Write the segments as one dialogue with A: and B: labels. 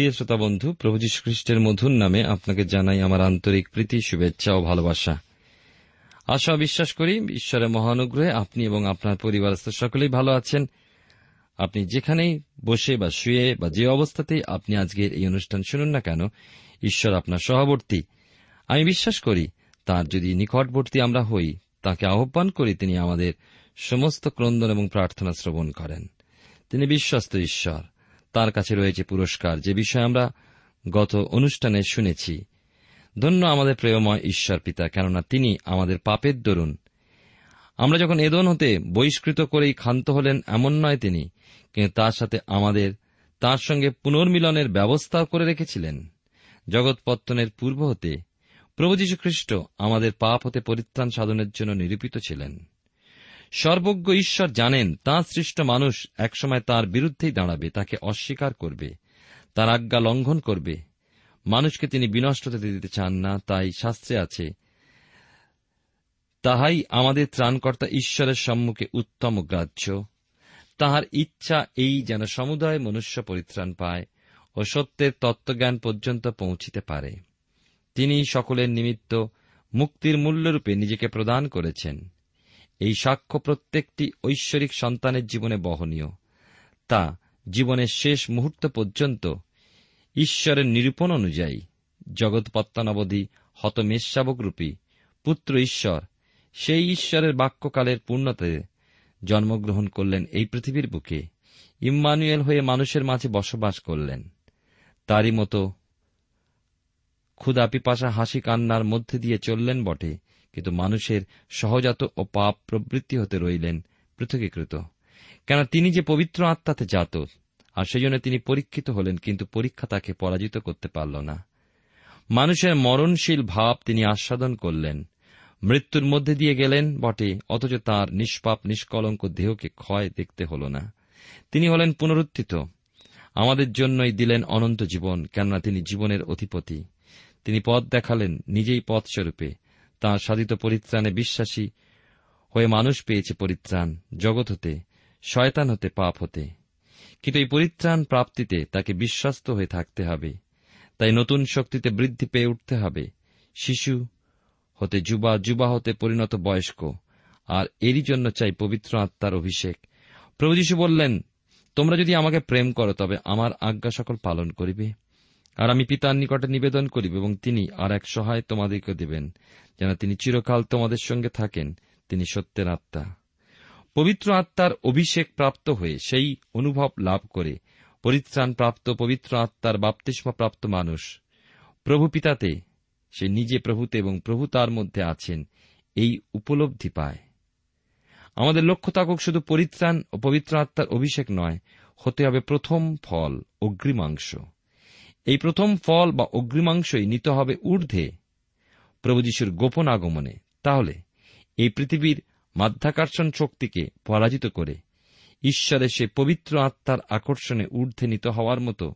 A: প্রিয় শ্রোতা বন্ধু, প্রভু খ্রিস্টের মধুর নামে আপনাকে জানাই আমার আন্তরিক প্রীতি, শুভেচ্ছা ও ভালোবাসা। আশা বিশ্বাস করি ঈশ্বরের মহানুগ্রহে আপনি এবং আপনার পরিবারস্থ সকলেই ভালো আছেন। আপনি যেখানেই বসে বা শুয়ে বা যে অবস্থাতেই আপনি আজকের এই অনুষ্ঠান শুনুন না কেন, ঈশ্বর আপনার সহবর্তী। আমি বিশ্বাস করি তার যদি নিকটবর্তী আমরা হই, তাকে আহ্বান করি তিনি আমাদের সমস্ত ক্রন্দন এবং প্রার্থনা শ্রবণ করেন। তিনি বিশ্বস্ত ঈশ্বর। তার কাছে রয়েছে পুরস্কার। যে বিষয়ে আমরা গত অনুষ্ঠানে শুনেছি, ধন্য আমাদের প্রেমময় ঈশ্বর পিতা, কেননা তিনি আমাদের পাপের দরুন। আমরা যখন এদন হতে বহিষ্কৃত করেই ক্ষান্ত হলেন, এমন নয় তিনি, কিন্তু তার সাথে আমাদের তার সঙ্গে পুনর্মিলনের ব্যবস্থাও করে রেখেছিলেন। জগৎপত্তনের পূর্ব হতে প্রভু যীশু খ্রিস্ট আমাদের পাপ হতে পরিত্রাণ সাধনের জন্য নিরূপিত ছিলেন। সর্বজ্ঞ ঈশ্বর জানেন তাঁর সৃষ্ট মানুষ একসময় তার বিরুদ্ধেই দাঁড়াবে, তাকে অস্বীকার করবে, তার আজ্ঞা লঙ্ঘন করবে। মানুষকে তিনি বিনষ্ট দিতে চান না, তাই শাস্ত্রে আছে, তাহাই আমাদের ত্রাণকর্তা ঈশ্বরের সম্মুখে উত্তম গ্রাহ্য। তাহার ইচ্ছা এই যেন সমুদায় মনুষ্য পরিত্রাণ পায় ও সত্যের তত্ত্বজ্ঞান পর্যন্ত পৌঁছিতে পারে। তিনি সকলের নিমিত্ত মুক্তির মূল্যরূপে নিজেকে প্রদান করেছেন। এই সাক্ষ্য প্রত্যেকটি ঐশ্বরিক সন্তানের জীবনে বহনীয়। তা জীবনের শেষ মুহূর্ত পর্যন্ত ঈশ্বরের নিরূপণ অনুযায়ী জগৎপত্তানবধি হতমেষশাবকরূপী পুত্র ঈশ্বর সেই ঈশ্বরের বাক্যকালের পূর্ণতে জন্মগ্রহণ করলেন এই পৃথিবীর বুকে, ইম্মানুয়েল হয়ে মানুষের মাঝে বসবাস করলেন। তারই মতো ক্ষুদা পিপাসা হাসি কান্নার মধ্যে দিয়ে চললেন বটে। কিন্তু মানুষের সহজাত ও পাপ প্রবৃত্তি হতে রইলেন পৃথকীকৃত। কেন তিনি যে পবিত্র আত্মাতে জাত, আর সেই জন্য তিনি পরীক্ষিত হলেন, কিন্তু পরীক্ষা তাকে পরাজিত করতে পারল না। মানুষের মরণশীল ভাব তিনি আস্বাদন করলেন। মৃত্যুর মধ্যে দিয়ে গেলেন বটে, অথচ তার নিষ্পাপ, নিষ্কলঙ্ক দেহকে ক্ষয় দেখতে হল না। তিনি হলেন পুনরুত্থিত। আমাদের জন্যই দিলেন অনন্ত জীবন, কেননা তিনি জীবনের অধিপতি। তিনি পথ দেখালেন, নিজেই পথস্বরূপে। তাঁর সাধিত পরিত্রাণে বিশ্বাসী হয়ে মানুষ পেয়েছে পরিত্রাণ, জগৎ হতে, শয়তান হতে, পাপ হতে। কিন্তু এই পরিত্রাণ প্রাপ্তিতে তাকে বিশ্বস্ত হয়ে থাকতে হবে। তাই নতুন শক্তিতে বৃদ্ধি পেয়ে উঠতে হবে। শিশু হতে যুবা যুবা হতে পরিণত বয়স্ক। আর এরই জন্য চাই পবিত্র আত্মার অভিষেক। প্রভু যীশু বললেন, তোমরা যদি আমাকে প্রেম করো, তবে আমার আজ্ঞা সকল পালন করিবে। আর আমি পিতার নিকটে নিবেদন করিব এবং তিনি আর এক সহায় তোমাদেরকে দেবেন, যেন তিনি চিরকাল তোমাদের সঙ্গে থাকেন, তিনি সত্যের আত্মা। পবিত্র আত্মার অভিষেক প্রাপ্ত হয়ে সেই অনুভব লাভ করে পরিত্রাণ প্রাপ্ত পবিত্র আত্মার বাপ্তিস্মা প্রাপ্ত মানুষ, প্রভু পিতাতে সে নিজে প্রভুতে এবং প্রভু তার মধ্যে আছেন, এই উপলব্ধি পায়। আমাদের লক্ষ্য থাকুক শুধু পরিত্রাণ ও পবিত্র আত্মার অভিষেক নয়, হতে হবে প্রথম ফল অগ্রিমাংশ এই প্রথম ফল বা অগ্রিমাংশই নিতে হবে ঊর্ধ্বে। প্রভু যিশুর গোপন আগমনে। তাহলে, এই পৃথিবীর মাধ্যাকর্ষণ শক্তিকে পরাজিত করে ঈশ্বরে সে পবিত্র আত্মার আকর্ষণে ঊর্ধ্বে নিত হওয়ার মতো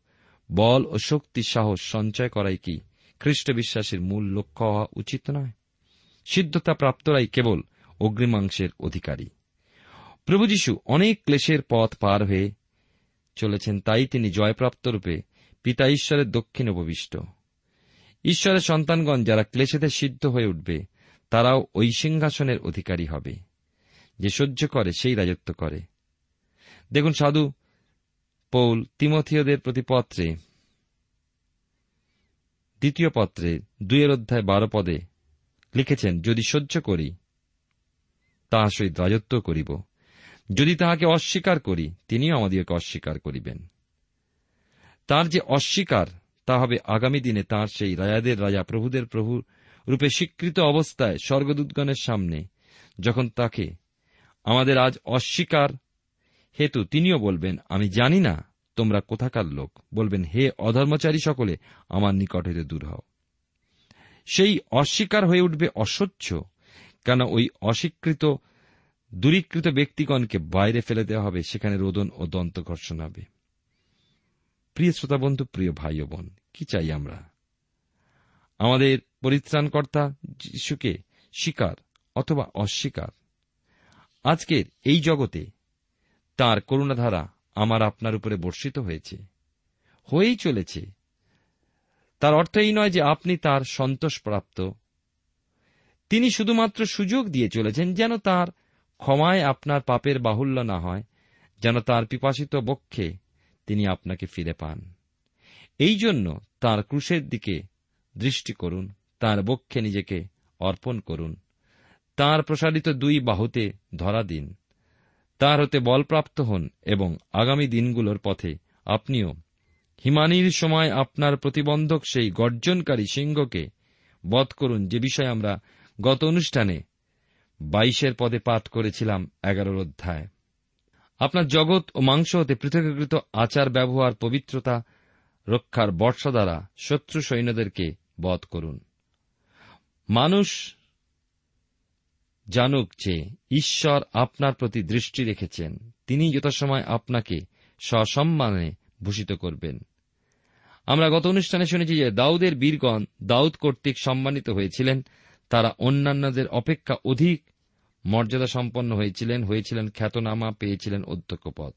A: বল ও শক্তি সাহস সঞ্চয় করাই কি খ্রিস্ট বিশ্বাসের মূল লক্ষ্য হওয়া উচিত নয়? সিদ্ধতা প্রাপ্তরাই কেবল অগ্রিমাংশের অধিকারী। প্রভু যীশু অনেক ক্লেশের পথ পার হয়ে চলেছেন, তাই তিনি জয়প্রাপ্ত রূপে পিতা ঈশ্বরের দক্ষিণ উপবিষ্ট। ঈশ্বরের সন্তানগণ যারা ক্লেশেতে সিদ্ধ হয়ে উঠবে, তারাও ওই সিংহাসনের অধিকারী হবে। যে সহ্য করে, সেই রাজত্ব করে। দেখুন সাধু পৌল তিমথিয়দের প্রতি পত্রে দ্বিতীয় পত্রে, দুইয়ের অধ্যায় বারো পদে লিখেছেন, যদি সহ্য করি তাহা সহিত রাজত্ব করিব। যদি তাহাকে অস্বীকার করি, তিনিও আমাদিওকে অস্বীকার করিবেন। তার যে অস্বীকার, তা হবে আগামী দিনে তার সেই রাজাদের রাজা প্রভুদের প্রভু রূপে স্বীকৃত অবস্থায় স্বর্গদূতগণের সামনে, যখন তাকে, আমাদের আজ অস্বীকার হেতু তিনিও বলবেন, আমি জানি না তোমরা কোথাকার লোক। বলবেন, হে অধর্মচারী সকলে, আমার নিকট হইতে দূর হও। সেই অস্বীকার হয়ে উঠবে অসহ্য কেন ওই অস্বীকৃত, দূরীকৃত ব্যক্তিগণকে বাইরে ফেলে দেওয়া হবে, সেখানে রোদন ও দন্ত ঘর্ষণ হবে। প্রিয় শ্রোতাবন্ধু প্রিয় ভাই ও বোন, কি চাই আমরা? আমাদের পরিত্রাণকর্তা যিশুকে স্বীকার অথবা অস্বীকার। আজকের এই জগতে তার করুণাধারা আমার আপনার উপরে বর্ষিত হয়েছে, হয়েই চলেছে। তার অর্থ এই নয় যে আপনি তার সন্তোষপ্রাপ্ত। তিনি শুধুমাত্র সুযোগ দিয়ে চলেছেন যেন তার ক্ষমায় আপনার পাপের বাহুল্য না হয়, যেন তার পিপাসিত বক্ষে তিনি আপনাকে ফিরে পান। এই জন্য তার ক্রুশের দিকে দৃষ্টি করুন, তার বক্ষে নিজেকে অর্পণ করুন, তার প্রসারিত দুই বাহুতে ধরা দিন, তার হতে বলপ্রাপ্ত হন এবং আগামী দিনগুলোর পথে আপনিও হিমানির সময় আপনার প্রতিবন্ধক সেই গর্জনকারী সিংহকে বধ করুন, যে বিষয়ে আমরা গত অনুষ্ঠানে বাইশের পদে পাঠ করেছিলাম এগারোর অধ্যায়। আপনার জগৎ ও মাংস হতে পৃথকীকৃত আচার, ব্যবহার, পবিত্রতা, রক্ষার বর্ষা দ্বারা শত্রু সৈন্যদেরকে বধ করুন। মানুষ জানুক যে ঈশ্বর আপনার প্রতি দৃষ্টি রেখেছেন তিনি যথাসময় আপনাকে সসম্মানে ভূষিত করবেন। আমরা গত অনুষ্ঠানে শুনেছি যে দাউদের বীরগণ দাউদ কর্তৃক সম্মানিত হয়েছিলেন, তারা অন্যান্যদের অপেক্ষা অধিক মর্যাদা সম্পন্ন হয়েছিলেন হয়েছিলেন খ্যাতনামা, পেয়েছিলেন অধ্যক্ষ পদ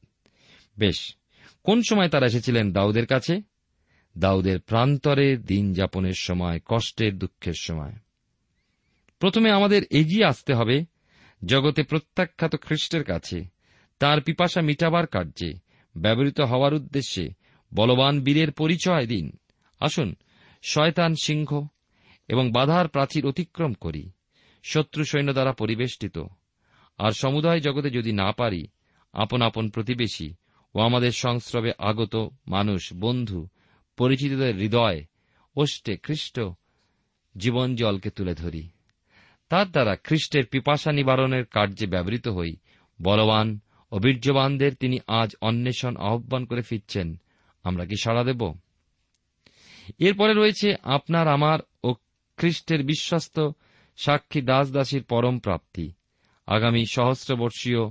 A: বেশ, কোন সময় তারা এসেছিলেন দাউদের কাছে? দাউদের প্রান্তরে দিন যাপনের সময়, কষ্টের দুঃখের সময়। প্রথমে আমাদের এগিয়ে আসতে হবে জগতে প্রত্যাখ্যাত খ্রিস্টের কাছে। তার পিপাসা মিটাবার কার্যে ব্যবহৃত হওয়ার উদ্দেশ্যে বলবান বীরের পরিচয় দিন। আসুন, শয়তান সিংহ এবং বাধার প্রাচীর অতিক্রম করি। শত্রু সৈন্য দ্বারা পরিবেষ্টিত। আর সমুদায় জগতে যদি না পারি, আপন আপন প্রতিবেশী ও আমাদের সংস্রবে আগত মানুষ, বন্ধু, পরিচিতদের হৃদয় ওষ্টে খ্রিস্ট জীবন জলকে তুলে ধরি। তার দ্বারা খ্রিস্টের পিপাসা নিবারণের কার্যে ব্যবহৃত হই, বলবান ও বীর্যবানদের তিনি আজ অন্বেষণ আহ্বান করে ফিরছেন। আমরা কি সাড়া দেব? এরপরে রয়েছে, আপনার, আমার ও খ্রিস্টের বিশ্বস্ত সাক্ষী দাসদাসীর পরম প্রাপ্তি। আগামী সহস্রবর্ষীয়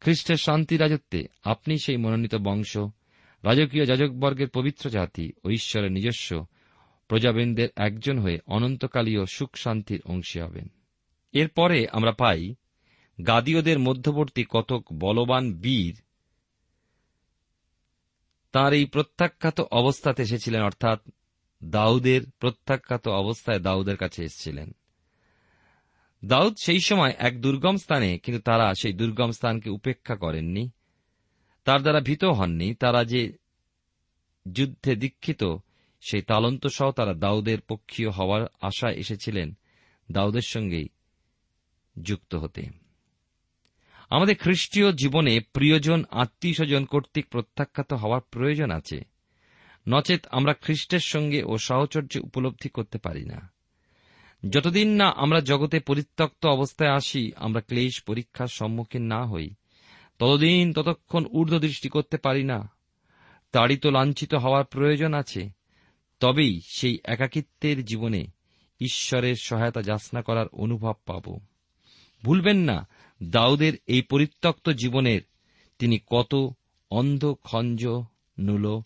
A: খ্রিস্টের শান্তি রাজত্বে আপনি সেই মনোনীত বংশ, রাজকীয় যাজকবর্গের পবিত্র জাতি ও ঈশ্বরের নিজস্ব প্রজাবৃন্দের একজন হয়ে অনন্তকালীয় সুখ শান্তির অংশী হবেন। এরপরে আমরা পাই গাদীয়দের মধ্যবর্তী কতক বলবান বীর। তার এই প্রত্যাখ্যাত অবস্থাতে এসেছিলেন, অর্থাৎ দাউদের প্রত্যাখ্যাত অবস্থায় দাউদের কাছে এসেছিলেন। দাউদ সেই সময় এক দুর্গম স্থানে, কিন্তু তারা সেই দুর্গম স্থানকে উপেক্ষা করেননি। তার দ্বারা ভীত হননি। তারা যে যুদ্ধে দীক্ষিত, সেই তালন্ত সহ তারা দাউদের পক্ষীয় হওয়ার আশায় এসেছিলেন দাউদের সঙ্গেই যুক্ত হতে। আমাদের খ্রিস্টীয় জীবনে প্রিয়জন আত্মীয় স্বজন কর্তৃক প্রত্যাখ্যাত হওয়ার প্রয়োজন আছে। নচেত আমরা খ্রিস্টের সঙ্গে ও সাহচর্য উপলব্ধি করতে পারি না। যতদিন না আমরা জগতে পরিত্যক্ত অবস্থায় আসি, আমরা ক্লেশ পরীক্ষার সম্মুখীন না হই। ততদিন ততক্ষণ ঊর্ধ্ব দৃষ্টি করতে পারি না। তাড়িত লাঞ্ছিত হওয়ার প্রয়োজন আছে। তবেই সেই একাকিত্বের জীবনে ঈশ্বরের সহায়তা যাচনা করার অনুভব পাব। ভুলবেন না, দাউদের এই পরিত্যক্ত জীবনের তিনি কত অন্ধ, খঞ্জ, নুল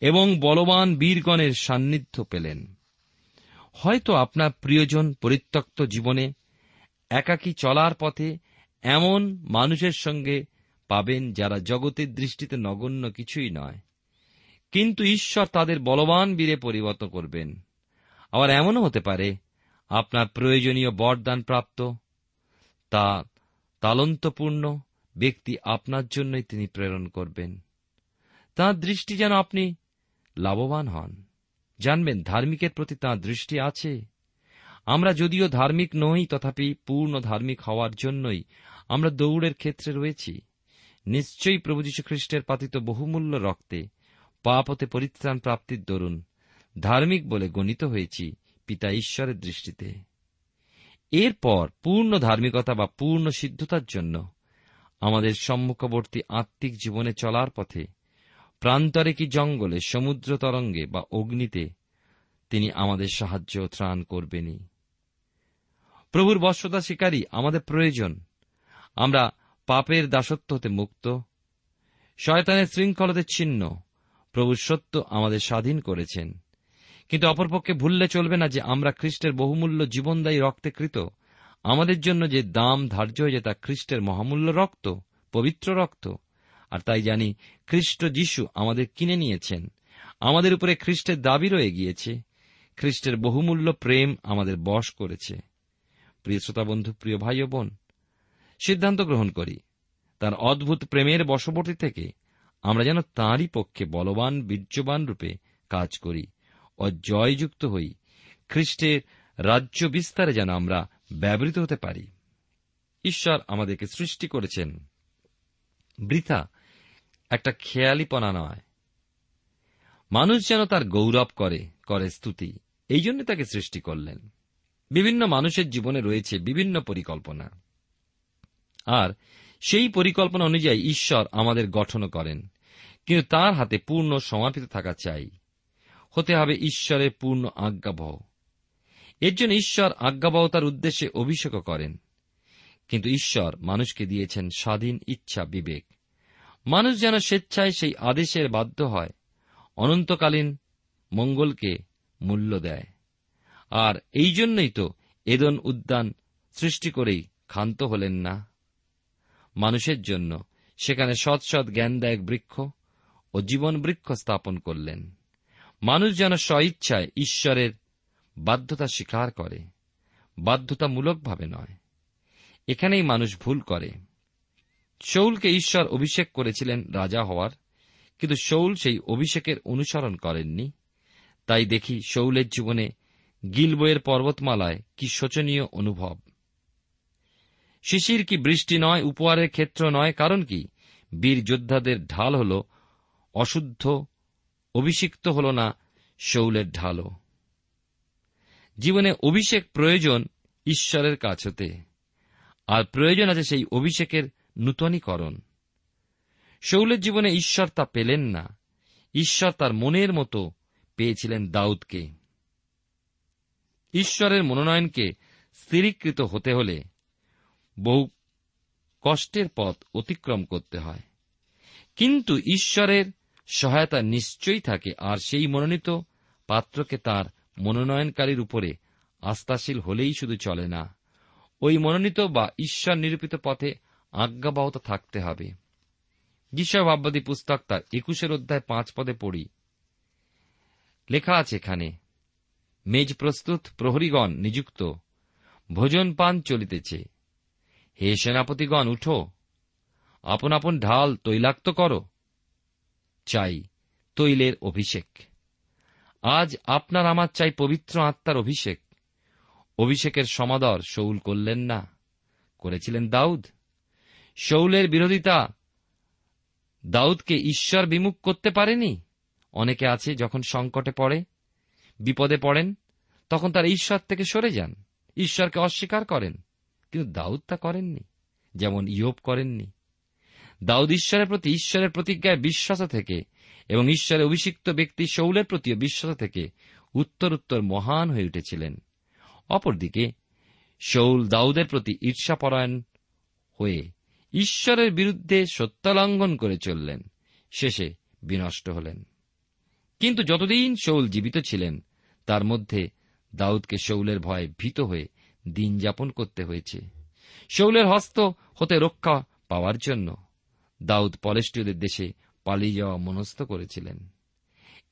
A: এবং বলবান বীরগণের সান্নিধ্য পেলেন। হয়তো আপনার প্রিয়জন পরিত্যক্ত জীবনে একাকী চলার পথে এমন মানুষের সঙ্গে পাবেন যারা জগতের দৃষ্টিতে নগণ্য কিছুই নয়। কিন্তু ঈশ্বর তাদের বলবান বীরে পরিবর্তন করবেন। আবার এমনও হতে পারে, আপনার প্রয়োজনীয় বরদান প্রাপ্ত, তা তালন্তপূর্ণ ব্যক্তি আপনার জন্যই তিনি প্রেরণ করবেন। তাঁর দৃষ্টি যেন আপনি লাভবান হন। জানবেন ধার্মিকের প্রতি তাঁর দৃষ্টি আছে। আমরা যদিও ধার্মিক নই, তথাপি পূর্ণ ধার্মিক হওয়ার জন্যই আমরা দৌড়ের ক্ষেত্রে রয়েছি। নিশ্চয়ই প্রভু খ্রিস্টের পাতিত বহুমূল্য রক্তে পাপতে পরিত্রাণ প্রাপ্তির দরুন ধার্মিক বলে গণিত হয়েছি পিতা ঈশ্বরের দৃষ্টিতে। এরপর পূর্ণ ধার্মিকতা বা পূর্ণ সিদ্ধতার জন্য আমাদের সম্মুখবর্তী আত্মিক জীবনে চলার পথে প্রান্তরে কি জঙ্গলে, সমুদ্র তরঙ্গে বা অগ্নিতে তিনি আমাদের সাহায্য ত্রাণ করবেনই? প্রভুর বর্ষতা শিকারী আমাদের প্রয়োজন। আমরা পাপের দাসত্ব হতে মুক্ত। শয়তানের শৃঙ্খলতে ছিন্ন। প্রভুর সত্য আমাদের স্বাধীন করেছেন। কিন্তু অপরপক্ষে ভুললে চলবে না যে আমরা খ্রিস্টের বহুমূল্য জীবনদায়ী রক্তে কৃত। আমাদের জন্য যে দাম ধার্য হয়েছে তা খ্রিস্টের মহামূল্য রক্ত, পবিত্র রক্ত। আর তাই জানি খ্রিস্ট যিশু আমাদের কিনে নিয়েছেন। আমাদের উপরে খ্রিস্টের দাবি রয়ে গিয়েছে। খ্রিস্টের বহুমূল্য প্রেম আমাদের বশ করেছে। প্রিয় শ্রোতা বন্ধু, প্রিয় ভাই ও বোন, সিদ্ধান্ত গ্রহণ করি, তার অদ্ভুত প্রেমের বশবর্তী থেকে আমরা যেন তাঁরই পক্ষে বলবান, বীর্যবান রূপে কাজ করি ও জয়যুক্ত হই, খ্রিস্টের রাজ্য বিস্তারে যেন আমরা ব্যবহৃত হতে পারি। ঈশ্বর আমাদেরকে সৃষ্টি করেছেন বৃথা একটা খেয়ালিপনা নয়। মানুষ যেন তার গৌরব করে করে স্তুতি, এই জন্য তাকে সৃষ্টি করলেন। বিভিন্ন মানুষের জীবনে রয়েছে বিভিন্ন পরিকল্পনা। আর সেই পরিকল্পনা অনুযায়ী ঈশ্বর আমাদের গঠন করেন। কিন্তু তার হাতে পূর্ণ সমর্পিত থাকা চাই। হতে হবে ঈশ্বরের পূর্ণ আজ্ঞাবহ। এর জন্য ঈশ্বর আজ্ঞাবহতার উদ্দেশ্যে অভিষেক করেন। কিন্তু ঈশ্বর মানুষকে দিয়েছেন স্বাধীন ইচ্ছা বিবেক। মানুষ যেন স্বেচ্ছায় সেই আদেশের বাধ্য হয়। অনন্তকালীন মঙ্গলকে মূল্য দেয়। আর এই জন্যই তো এদন উদ্যান সৃষ্টি করেই ক্ষান্ত হলেন না। মানুষের জন্য সেখানে সৎ সৎ জ্ঞানদায়ক বৃক্ষ ও জীবন বৃক্ষ স্থাপন করলেন। মানুষ যেন স্বইচ্ছায় ঈশ্বরের বাধ্যতা স্বীকার করে, বাধ্যতামূলকভাবে নয়। এখানেই মানুষ ভুল করে। শৌলকে ঈশ্বর অভিষেক করেছিলেন রাজা হওয়ার, কিন্তু শৌল সেই অভিষেকের অনুসরণ করেননি। তাই দেখি শৌলের জীবনে গিলবইয়ের পর্বতমালায় কি শোচনীয় অনুভব। শিশির কি বৃষ্টি নয়, উপহারের ক্ষেত্র নয়, কারণ কি? বীর যোদ্ধাদের ঢাল হল, অশুদ্ধ, অভিষিক্ত হল না শৌলের ঢালও। জীবনে অভিষেক প্রয়োজন ঈশ্বরের কাছ হতে আর প্রয়োজন আছে সেই অভিষেকের নূতনীকরণ। শৌলের জীবনে ঈশ্বর তা পেলেন না। ঈশ্বর তার মনের মতো পেয়েছিলেন দাউদকে। ঈশ্বরের মনোনয়নকে স্থিরীকৃত হতে হলে বহু কষ্টের পথ অতিক্রম করতে হয়। কিন্তু ঈশ্বরের সহায়তা নিশ্চয়ই থাকে, আর সেই মনোনীত পাত্রকে তার মনোনয়নকারীর উপরে আস্থাশীল হলেই শুধু চলে না। ওই মনোনীত বা ঈশ্বর নিরূপিত পথে আজ্ঞাবহত থাকতে হবে। ভাববাদী পুস্তক তার একুশের অধ্যায় পাঁচ পদে পড়ি। লেখা আছে এখানে, মেজ প্রস্তুত প্রহরীগণ নিযুক্ত, ভোজন পান চলিতেছে। হে সেনাপতিগণ, উঠো। আপন আপন ঢাল তৈলাক্ত করো। চাই তৈলের অভিষেক। আজ আপনার আমার চাই পবিত্র আত্মার অভিষেক। অভিষেকের সমাদর শৌল করলেন না। করেছিলেন দাউদ। শৌলের বিরোধিতা। দাউদকে ঈশ্বর বিমুখ করতে পারেনি? অনেকে আছে যখন সংকটে পড়ে, বিপদে পড়েন, তখন তার ঈশ্বর থেকে সরে যান। ঈশ্বরকে অস্বীকার করেন, কিন্তু দাউদ তা করেননি, যেমন ইয়োব করেননি। দাউদ ঈশ্বরের প্রতি ঈশ্বরের প্রতিজ্ঞায় বিশ্বাস থেকে এবং ঈশ্বরের অভিষিক্ত ব্যক্তি শৌলের প্রতিও বিশ্বাস থেকে উত্তর উত্তর মহান হয়ে উঠেছিলেন। অপরদিকে, শৌল দাউদের প্রতি ঈর্ষাপরায়ণ হয়ে ঈশ্বরের বিরুদ্ধে সত্যালঙ্ঘন করে চললেন। শেষে বিনষ্ট হলেন। কিন্তু যতদিন শৌল জীবিত ছিলেন, তার মধ্যে দাউদকে শৌলের ভয়ে ভীত হয়ে দিন যাপন করতে হয়েছে। শৌলের হস্ত হতে রক্ষা পাওয়ার জন্য দাউদ পলেষ্টীয়দের দেশে পালিয়ে যাওয়া মনস্থ করেছিলেন।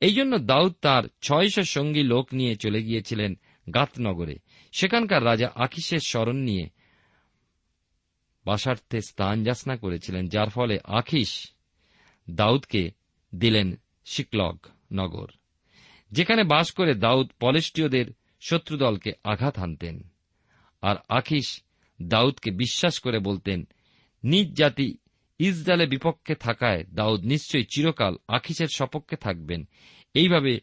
A: এই জন্য দাউদ তার ছয়শো সঙ্গী লোক নিয়ে চলে গিয়েছিলেন গাতনগরে সেখানকার রাজা আকিসের স্মরণ নিয়ে বাসার্থে স্থান যাচনা করেছিলেন, যার ফলে আখিস দাউদকে দিলেন শিকলগ নগর, যেখানে বাস করে দাউদ পলেষ্টীয়দের শত্রুদলকে আঘাত হানতেন। আর আখিস দাউদকে বিশ্বাস করে বলতেন, নিজ জাতি ইসরায়েলের বিপক্ষে থাকায় দাউদ নিশ্চয়ই চিরকাল আখিসের সপক্ষে থাকবেন। এইভাবে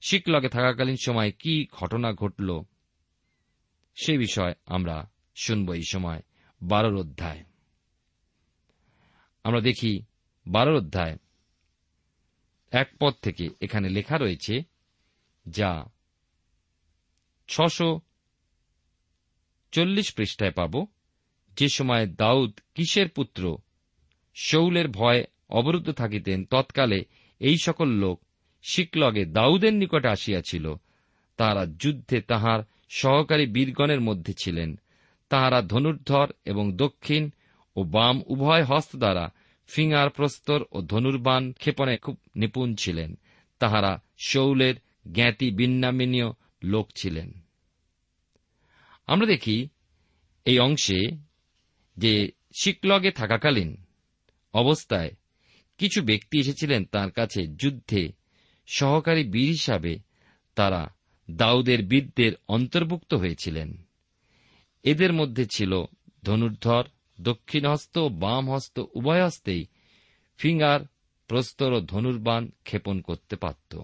A: শিকলগে থাকাকালীন সময় কি ঘটনা ঘটল সে বিষয় আমরা শুনব এই সময়। বারোর অধ্যায়। আমরা দেখি বারোর অধ্যায়। এক পদ থেকে এখানে লেখা রয়েছে যা ছশো চল্লিশ পৃষ্ঠায় পাব। যে সময় দাউদ কিসের পুত্র? শৌলের ভয় অবরুদ্ধ থাকিতেন। তৎকালে এই সকল লোক শিকলগে দাউদের নিকটে আসিয়াছিল। তাহারা যুদ্ধে তাহার সহকারী বীরগণের মধ্যে ছিলেন। তাহারা ধনুর্ধর এবং দক্ষিণ ও বাম উভয় হস্ত দ্বারা ফিঙ্গার প্রস্তর ও ধনুর্বান ক্ষেপণে খুব নিপুণ ছিলেন। তাহারা শৌলের জ্ঞাতি বিন্যামিনীয় লোক ছিলেন। আমরা দেখি এই অংশে যে শিকলগে থাকাকালীন অবস্থায় কিছু ব্যক্তি এসেছিলেন তার কাছে যুদ্ধে সহকারী বীর হিসাবে তারা দাউদের বীরদের অন্তর্ভুক্ত হয়েছিলেন। এদের মধ্যে ছিল ধনুর্ধর দক্ষিণ হস্ত বাম হস্ত উভয় হস্তেই ফিঙ্গার, প্রস্তর ও ধনুর্বান ক্ষেপণ করতে পারত।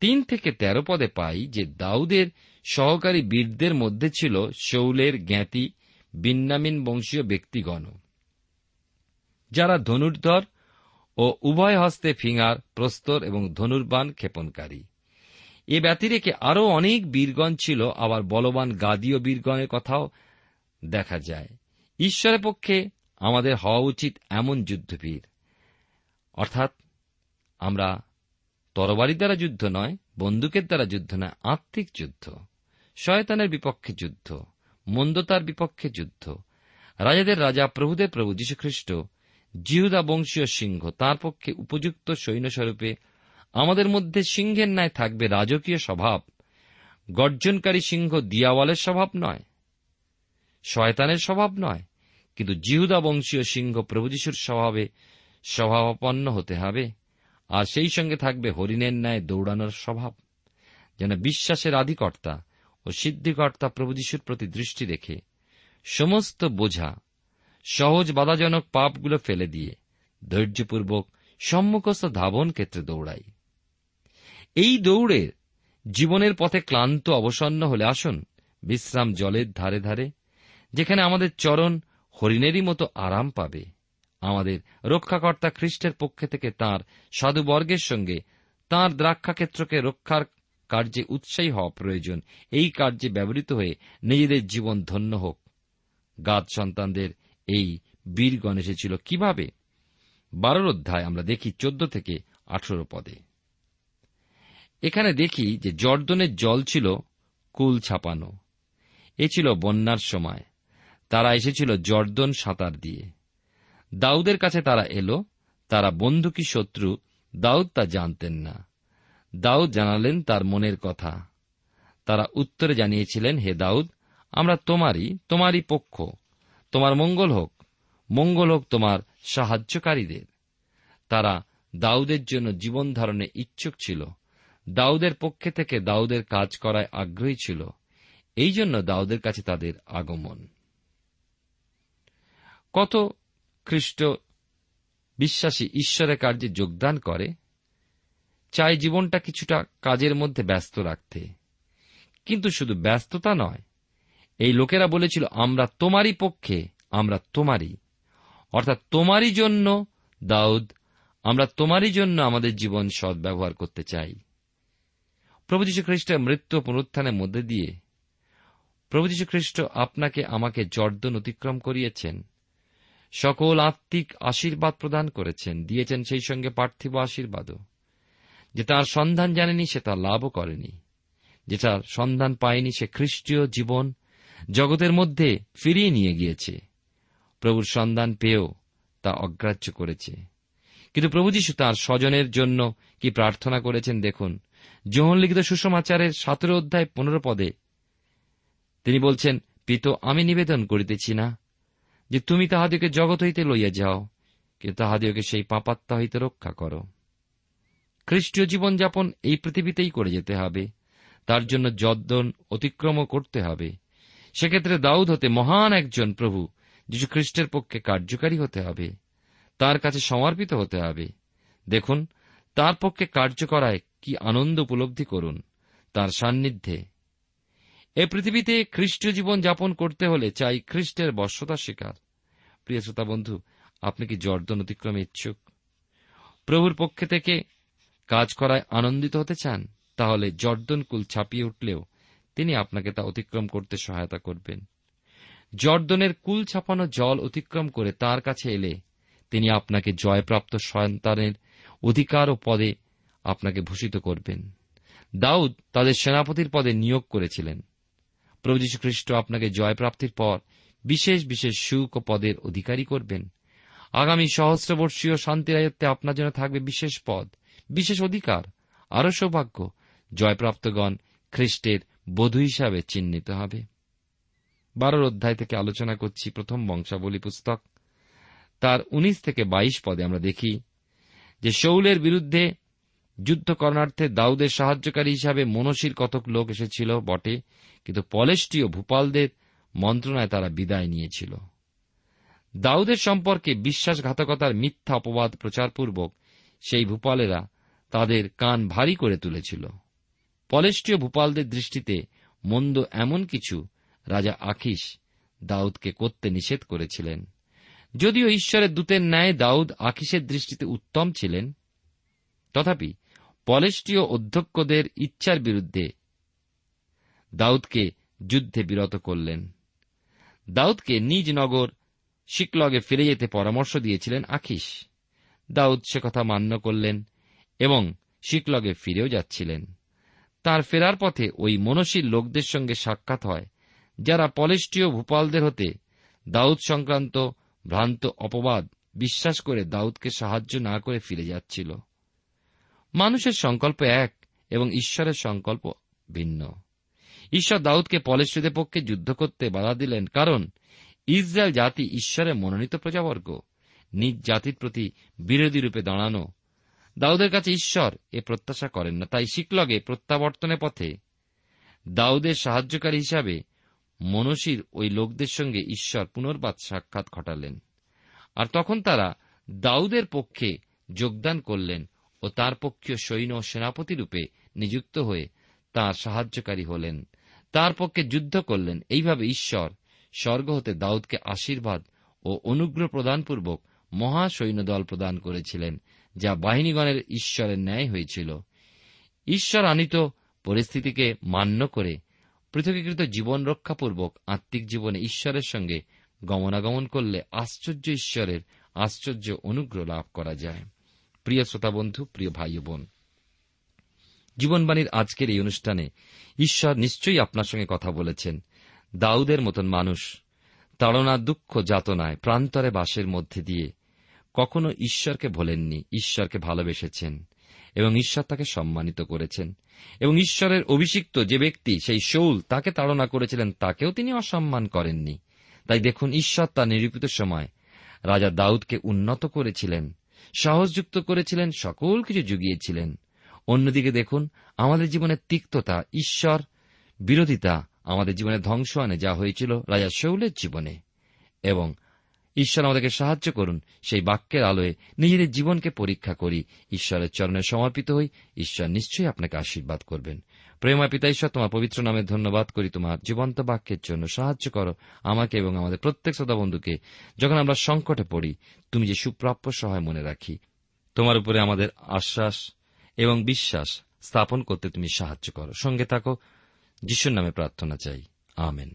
A: তিন থেকে তেরো পদে পাই যে দাউদের সহকারী বীরদের মধ্যে ছিল শৌলের জ্ঞাতি বিন্যামিন বংশীয় ব্যক্তিগণ। যারা ধনুর্ধর ও উভয় হস্তে ফিঙ্গার, প্রস্তর এবং ধনুর্বান ক্ষেপণকারী। এ ব্যতিরেকে আরও অনেক বীরগণ ছিল, আবার বলবান গাদীয় বীরগণের কথাও দেখা যায়। ঈশ্বরের পক্ষে আমাদের হওয়া উচিত এমন যুদ্ধবীর। অর্থাৎ আমরা তরবারি দ্বারা যুদ্ধ নয়, বন্দুকের দ্বারা যুদ্ধ নয়, আত্মিক যুদ্ধ, শয়তানের বিপক্ষে যুদ্ধ, মন্দতার বিপক্ষে যুদ্ধ। রাজাদের রাজা, প্রভুদের প্রভু যীশুখ্রিস্ট, জিহুদা বংশীয় সিংহ, তার পক্ষে উপযুক্ত সৈন্যস্বরূপে আমাদের মধ্যে সিংহের ন্যায় থাকবে রাজকীয় স্বভাব। গর্জনকারী সিংহ দিয়াওয়ালের স্বভাব নয়, শয়তানের স্বভাব নয়, কিন্তু জিহুদা বংশীয় সিংহ প্রভুযশুর স্বভাবে স্বভাবাপন্ন হতে হবে, আর সেই সঙ্গে থাকবে হরিণের ন্যায় দৌড়ানোর স্বভাব। যেন বিশ্বাসের আধিকর্তা ও সিদ্ধিকর্তা প্রভুযশুর প্রতি দৃষ্টি রেখে সমস্ত বোঝা সহজ বাধাজনক পাপগুলো ফেলে দিয়ে ধৈর্যপূর্বক সম্মুখস্থ ধাবন ক্ষেত্রে দৌড়াই এই দৌড়ে জীবনের পথে ক্লান্ত অবসন্ন হলে আসুন বিশ্রাম জলের ধারে ধারে, যেখানে আমাদের চরণ হরিণেরই মতো আরাম পাবে। আমাদের রক্ষাকর্তা খ্রিস্টের পক্ষে থেকে তার সাধুবর্গের সঙ্গে তাঁর দ্রাক্ষাক্ষেত্রকে রক্ষার কার্যে উৎসাহী হওয়া প্রয়োজন। এই কার্যে ব্যবহৃত হয়ে নিজেদের জীবন ধন্য হোক। গাদ সন্তানদের এই বীরগণ এসেছিল কীভাবে? বারোর অধ্যায় আমরা দেখি চোদ্দ থেকে আঠেরো পদে। এখানে দেখি যে জর্দনের জল ছিল কুল ছাপানো। এ ছিল বন্যার সময়। তারা এসেছিল জর্দন সাঁতার দিয়ে। দাউদের কাছে তারা এলো। তারা, বন্ধু কি শত্রু? দাউদ তা জানতেন না। দাউদ জানালেন তার মনের কথা। তারা উত্তরে জানিয়েছিলেন, হে দাউদ, আমরা তোমারই তোমারই পক্ষ। তোমার মঙ্গল হোক। মঙ্গল হোক তোমার সাহায্যকারীদের। তারা দাউদের জন্য জীবন ধারণে ইচ্ছুক ছিল। দাউদের পক্ষে থেকে দাউদের কাজ করায় আগ্রহী ছিল। এই জন্য দাউদের কাছে তাদের আগমন। কত খ্রিস্ট বিশ্বাসী ঈশ্বরের কার্যে যোগদান করে, চাই জীবনটা কিছুটা কাজের মধ্যে ব্যস্ত রাখতে। কিন্তু শুধু ব্যস্ততা নয়, এই লোকেরা বলেছিল, আমরা তোমারই পক্ষে, আমরা তোমারই। অর্থাৎ তোমারই জন্য দাউদ, আমরা তোমারই জন্য আমাদের জীবন সদ্ব্যবহার করতে চাই। প্রভু যীশু খ্রিস্টের মৃত্যু পুনরুত্থানের মধ্যে দিয়ে প্রভু যীশু খ্রিস্ট আপনাকে আমাকে জর্দন অতিক্রম করিয়েছেন, সকল আত্মিক আশীর্বাদ প্রদান করেছেন, দিয়েছেন সেই সঙ্গে পার্থিব আশীর্বাদও, যে তার সন্ধান জানেনি সে তার লাভও করেনি, যে তার সন্ধান পায়নি সে খ্রিস্টীয় জীবন জগতের মধ্যে ফিরিয়ে নিয়ে গিয়েছে, প্রভুর সন্ধান পেয়েও তা অগ্রাহ্য করেছে। কিন্তু প্রভু যীশু তাঁর স্বজনের জন্য কি প্রার্থনা করেছেন দেখুন যোহন লিখিত সুষমাচারের সতেরো অধ্যায় পনেরো পদে তিনি বলছেন, পিত, আমি নিবেদন করিতেছি না যে তুমি তাহাদিওকে জগৎ হইতে লইয়া যাও, কিন্তু তাহাদিওকে সেই পাপাত্মা হইতে রক্ষা করো। খ্রিস্টীয় জীবনযাপন এই পৃথিবীতেই করে যেতে হবে। তার জন্য যদ্দন অতিক্রম করতে হবে। সেক্ষেত্রে দাউদ হতে মহান একজন প্রভু, যীশু খ্রিস্টের পক্ষে কার্যকারী হতে হবে। তার কাছে সমর্পিত হতে হবে। দেখুন তার পক্ষে কার্য করায় কি আনন্দ উপলব্ধি করুন, তার সান্নিধ্যে। এ পৃথিবীতে খ্রিস্টীয় জীবন যাপন করতে হলে চাই খ্রিস্টের বর্ষতা শিকার প্রিয় শ্রোতা বন্ধু, আপনি কি জর্দন অতিক্রমে ইচ্ছুক? প্রভুর পক্ষে থেকে কাজ করায় আনন্দিত হতে চান, তাহলে জর্দন কুল ছাপিয়ে উঠলেও তিনি আপনাকে তা অতিক্রম করতে সহায়তা করবেন। জর্দনের কুল ছাপানো জল অতিক্রম করে তার কাছে এলে তিনি আপনাকে জয়প্রাপ্ত সন্তানের অধিকার ও পদে আপনাকে ভূষিত করবেন। দাউদ তাদের সেনাপতির পদে নিয়োগ করেছিলেন। প্রভু খ্রিস্ট আপনাকে জয়প্রাপ্তির পর বিশেষ বিশেষ সুখ ও পদের অধিকারী করবেন। আগামী সহস্রবর্ষীয় শান্তিরায়ত্বে আপনার জন্য থাকবে বিশেষ পদ, বিশেষ অধিকার, আরও সৌভাগ্য। জয়প্রাপ্তগণ খ্রিস্টের বধূ হিসাবে চিহ্নিত হবে। বারোর অধ্যায় থেকে আলোচনা করছি প্রথম বংশাবলী পুস্তক। তার উনিশ থেকে বাইশ পদে আমরা দেখি যে শৌলের বিরুদ্ধে যুদ্ধ করণার্থে দাউদের সাহায্যকারী হিসাবে মনসির কতক লোক এসেছিল বটে, কিন্তু পলেষ্টীয় ভূপালদের মন্ত্রণায় তারা বিদায় নিয়েছিল। দাউদের সম্পর্কে বিশ্বাসঘাতকতার মিথ্যা অপবাদ প্রচারপূর্বক সেই ভূপালেরা তাদের কান ভারী করে তুলেছিল। পলেষ্টীয় ভূপালদের দৃষ্টিতে মন্দ এমন কিছু রাজা আখিস দাউদকে করতে নিষেধ করেছিলেন। যদিও ঈশ্বরের দূতের ন্যায় দাউদ আখিসের দৃষ্টিতে উত্তম ছিলেন, তথাপি পলেষ্টীয় অধ্যক্ষদের ইচ্ছার বিরুদ্ধে দাউদকে যুদ্ধে বিরত করলেন। দাউদকে নিজ নগর শিকলগে ফিরে যেতে পরামর্শ দিয়েছিলেন আখিস দাউদ সে কথা মান্য করলেন এবং শিকলগে ফিরেও যাচ্ছিলেন। তার ফেরার পথে ওই মনশীল লোকদের সঙ্গে সাক্ষাৎ হয়, যারা পলেষ্টীয় ভূপালদের হতে দাউদ সংক্রান্ত ভ্রান্ত অপবাদ বিশ্বাস করে দাউদকে সাহায্য না করে ফিরে যাচ্ছিল। মানুষের সংকল্প এক এবং ঈশ্বরের সংকল্প ভিন্ন। ঈশ্বর দাউদকে পলেষ্টীদের পক্ষে যুদ্ধ করতে বাধা দিলেন কারণ ইসরায়েল জাতি ঈশ্বরের মনোনীত প্রজাবর্গ, নিজ জাতির প্রতি বিরোধী রূপে দাঁড়ানো। দাউদের কাছে ঈশ্বর এ প্রত্যাশা করেন না, তাই শিকলগে প্রত্যাবর্তনের পথে দাউদের সাহায্যকারী হিসাবে মনসির ওই লোকদের সঙ্গে ঈশ্বর পুনর্বাদ সাক্ষাৎ ঘটালেন। আর তখন তারা দাউদের পক্ষে যোগদান করলেন ও তার পক্ষীয় সৈন্য সেনাপতি রূপে নিযুক্ত হয়ে তার সাহায্যকারী হলেন। তার পক্ষে যুদ্ধ করলেন। এইভাবে ঈশ্বর স্বর্গ হতে দাউদকে আশীর্বাদ ও অনুগ্রহ প্রদানপূর্বক মহা সৈন্যদল প্রদান করেছিলেন, যা বাহিনীগণের ঈশ্বরের ন্যায় হয়েছিল। ঈশ্বর আনিত পরিস্থিতিকে মান্য করে পৃথকীকৃত জীবন রক্ষাপূর্বক আত্মিক জীবনে ঈশ্বরের সঙ্গে গমনাগমন করলে আশ্চর্য ঈশ্বরের আশ্চর্য অনুগ্রহ লাভ করা যায়। প্রিয় শ্রোতা বন্ধু, প্রিয় ভাই বোন, জীবনবাণীর আজকের এই অনুষ্ঠানে ঈশ্বর নিশ্চয়ই আপনার সঙ্গে কথা বলেছেন। দাউদের মতন মানুষ, তাড়না দুঃখ যাতনায় প্রান্তরে বাসের মধ্যে দিয়ে কখনো ঈশ্বরকে ভোলেননি, ঈশ্বরকে ভালোবেসেছেন। এবং ঈশ্বর তাকে সম্মানিত করেছেন। এবং ঈশ্বরের অভিষিক্ত যে ব্যক্তি, সেই শৌল তাকে তাড়না করেছিলেন, তাকেও তিনি অসম্মান করেননি। তাই দেখুন, ঈশ্বর তার নিরূপিত সময় রাজা দাউদকে উন্নত করেছিলেন, সহজযুক্ত করেছিলেন, সকল কিছু জুগিয়েছিলেন। অন্যদিকে দেখুন, আমাদের জীবনের তিক্ততা, ঈশ্বর, বিরোধিতা আমাদের জীবনে ধ্বংস আনে যা হয়েছিল রাজা শৌলের জীবনে। এবং ঈশ্বর আমাদেরকে সাহায্য করুন। সেই বাক্যের আলোয় নিজেদের জীবনকে পরীক্ষা করি। ঈশ্বরের চরণে সমর্পিত হই। ঈশ্বর নিশ্চয়ই আপনাকে আশীর্বাদ করবেন। প্রেমা পিতা, ঈশ্বর, তোমার পবিত্র নামে ধন্যবাদ করি। তোমার জীবন্ত বাক্যের জন্য সাহায্য করো আমাকে এবং আমাদের প্রত্যেক শ্রোতা বন্ধুকে যখন আমরা সংকটে পড়ি, তুমি যে সুপ্রাপ্য সহায় মনে রাখি, তোমার উপরে আমাদের আশ্বাস এবং বিশ্বাস স্থাপন করতে তুমি সাহায্য করো। সঙ্গে থাকো। যিশুর নামে প্রার্থনা চাই। আমেন।